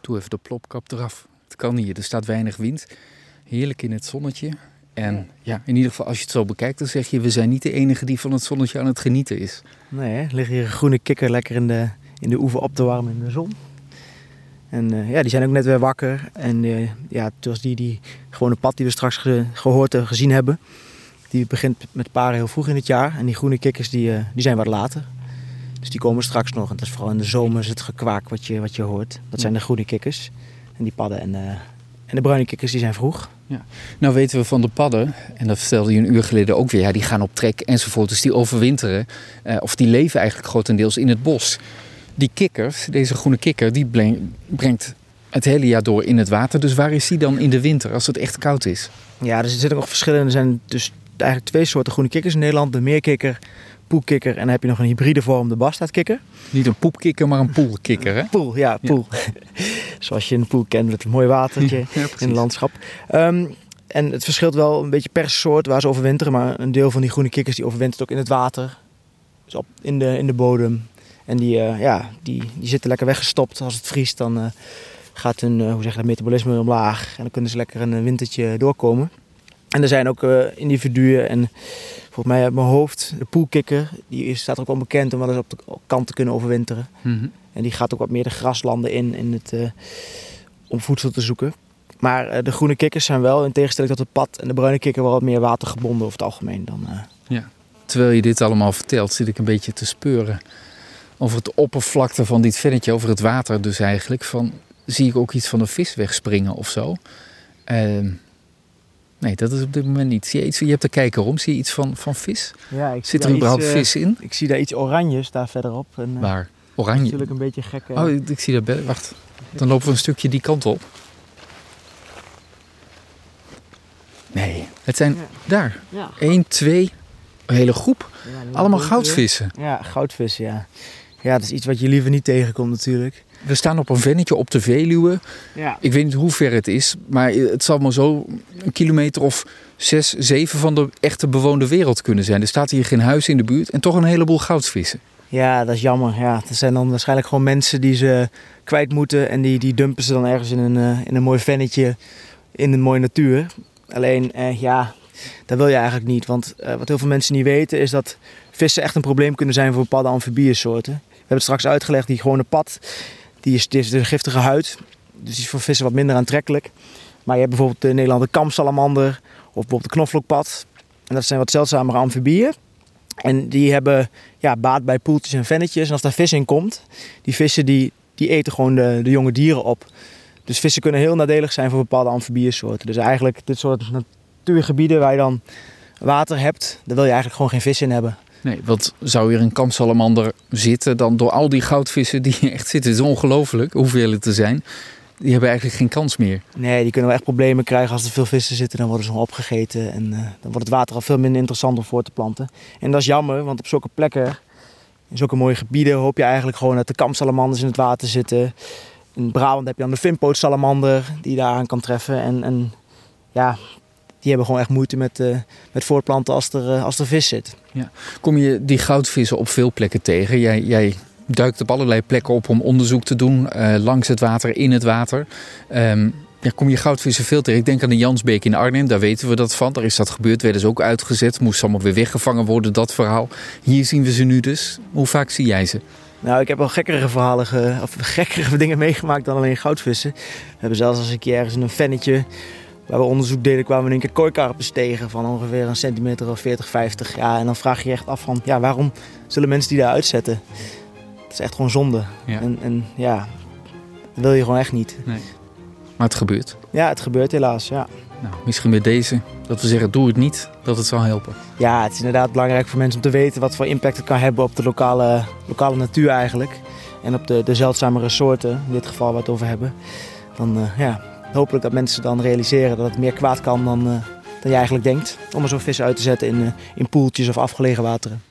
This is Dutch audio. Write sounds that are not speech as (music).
Doe even de plopkap eraf. Het kan hier, er staat weinig wind. Heerlijk in het zonnetje. En ja, in ieder geval als je het zo bekijkt, dan zeg je... we zijn niet de enige die van het zonnetje aan het genieten is. Nee, hè? ligt hier een groene kikker lekker in de, in de oever op te warmen in de zon. En eh, ja, die zijn ook net weer wakker. En uh, ja, zoals die, die gewone pad die we straks ge, gehoord en gezien hebben... die begint met paren heel vroeg in het jaar. En die groene kikkers die, uh, die zijn wat later. Dus die komen straks nog. En dat is vooral in de zomer is het gekwaak wat je, wat je hoort. Dat zijn de groene kikkers. En die padden en, en de bruine kikkers die zijn vroeg. Ja. Nou weten we van de padden, en dat vertelde je een uur geleden ook weer, ja, die gaan op trek enzovoort. Dus die overwinteren, uh, of die leven eigenlijk grotendeels in het bos. Die kikkers, deze groene kikker, die brengt het hele jaar door in het water. Dus waar is die dan in de winter als het echt koud is? Ja, er zitten nog verschillen. Er zijn dus eigenlijk twee soorten groene kikkers in Nederland. De meerkikker, poelkikker en dan heb je nog een hybride vorm, de bastaardkikker. Niet een poepkikker, maar een poelkikker, hè? Poel, ja, poel. Ja. (laughs) Zoals je een poel kent met een mooi watertje ja, in het landschap. Um, en het verschilt wel een beetje per soort waar ze overwinteren. Maar een deel van die groene kikkers die overwintert ook in het water. Dus op, in, de, in de bodem. En die, uh, ja, die, die zitten lekker weggestopt. Als het vriest dan uh, gaat hun uh, hoe zeg je dat, metabolisme omlaag. En dan kunnen ze lekker een wintertje doorkomen. En er zijn ook individuen en volgens mij uit mijn hoofd, de poelkikker, die staat ook wel bekend om wel eens op de kant te kunnen overwinteren. Mm -hmm. En die gaat ook wat meer de graslanden in, in het, om voedsel te zoeken. Maar uh, de groene kikkers zijn wel, in tegenstelling tot het pad en de bruine kikker, wel wat meer watergebonden over het algemeen dan. Uh... Ja. Terwijl je dit allemaal vertelt, zit ik een beetje te speuren over het oppervlakte van dit vennetje, over het water dus eigenlijk. Van, zie ik ook iets van een vis wegspringen of zo? Nee, dat is op dit moment niet. Zie je, iets, je hebt de kijker om, zie je iets van, van vis? Ja, ik Zit er überhaupt iets, vis in? Ik zie daar iets oranjes daar verderop. En, uh, Waar? Oranje? Natuurlijk een beetje gek. Oh, ik, ik zie dat. Wacht, dan lopen we een stukje die kant op. Nee, het zijn ja. daar. Ja. 1, 2, een hele groep. Ja, Allemaal goudvissen. Ja, goudvissen, ja. Ja, dat is iets wat je liever niet tegenkomt natuurlijk. We staan op een vennetje op de Veluwe. Ja. Ik weet niet hoe ver het is, maar het zal maar zo een kilometer of zes, zeven van de echte bewoonde wereld kunnen zijn. Er staat hier geen huis in de buurt en toch een heleboel goudvissen. Ja, dat is jammer. Ja, er zijn dan waarschijnlijk gewoon mensen die ze kwijt moeten en die, die dumpen ze dan ergens in een, uh, in een mooi vennetje in een mooie natuur. Alleen, eh, ja, dat wil je eigenlijk niet. Want uh, wat heel veel mensen niet weten is dat vissen echt een probleem kunnen zijn voor bepaalde amfibieënsoorten. We hebben het straks uitgelegd, die gewone pad, die is, die een giftige huid. Dus die is voor vissen wat minder aantrekkelijk. Maar je hebt bijvoorbeeld de kamsalamander of bijvoorbeeld de knoflookpad. En dat zijn wat zeldzamere amfibieën. En die hebben ja, baat bij poeltjes en vennetjes. En als daar vis in komt, die vissen die, die eten gewoon de, de jonge dieren op. Dus vissen kunnen heel nadelig zijn voor bepaalde amfibieënsoorten. Dus eigenlijk dit soort natuurgebieden waar je dan water hebt, daar wil je eigenlijk gewoon geen vis in hebben. Nee, want zou hier een kamsalamander zitten dan door al die goudvissen die echt zitten? Het is ongelooflijk hoeveel het er zijn. Die hebben eigenlijk geen kans meer. Nee, die kunnen wel echt problemen krijgen als er veel vissen zitten. Dan worden ze opgegeten en uh, dan wordt het water al veel minder interessant om voor te planten. En dat is jammer, want op zulke plekken, in zulke mooie gebieden, hoop je eigenlijk gewoon dat de kamsalamanders in het water zitten. In Brabant heb je dan de vinpootsalamander die daar aan kan treffen. En, en ja, die hebben gewoon echt moeite met, uh, met voortplanten als er, uh, als er vis zit. Ja. Kom je die goudvissen op veel plekken tegen? Jij, jij duikt op allerlei plekken op om onderzoek te doen, uh, langs het water, in het water. Um, ja, kom je goudvissen veel tegen. Ik denk aan de Jansbeek in Arnhem, daar weten we dat van. Daar is dat gebeurd, werden ze ook uitgezet. Moest allemaal weer weggevangen worden, dat verhaal. Hier zien we ze nu dus. Hoe vaak zie jij ze? Nou, ik heb wel gekkere verhalen, ge, of gekkere (laughs) dingen meegemaakt dan alleen goudvissen. We hebben zelfs als ik ergens in een vennetje waar we onderzoek deden, kwamen we een keer kooikarpers tegen van ongeveer een centimeter of 40, 50. Ja, en dan vraag je je echt af van, ja, waarom zullen mensen die daar uitzetten? Het is echt gewoon zonde. Ja. En, en ja, dat wil je gewoon echt niet. Nee. Maar het gebeurt. Ja, het gebeurt helaas, ja. Nou, misschien met deze, dat we zeggen doe het niet, dat het zal helpen. Ja, het is inderdaad belangrijk voor mensen om te weten wat voor impact het kan hebben op de lokale, lokale natuur eigenlijk. En op de, de zeldzamere soorten, in dit geval waar we het over hebben. Dan uh, ja, hopelijk dat mensen dan realiseren dat het meer kwaad kan dan, uh, dan je eigenlijk denkt. Om er zo'n vis uit te zetten in, uh, in poeltjes of afgelegen wateren.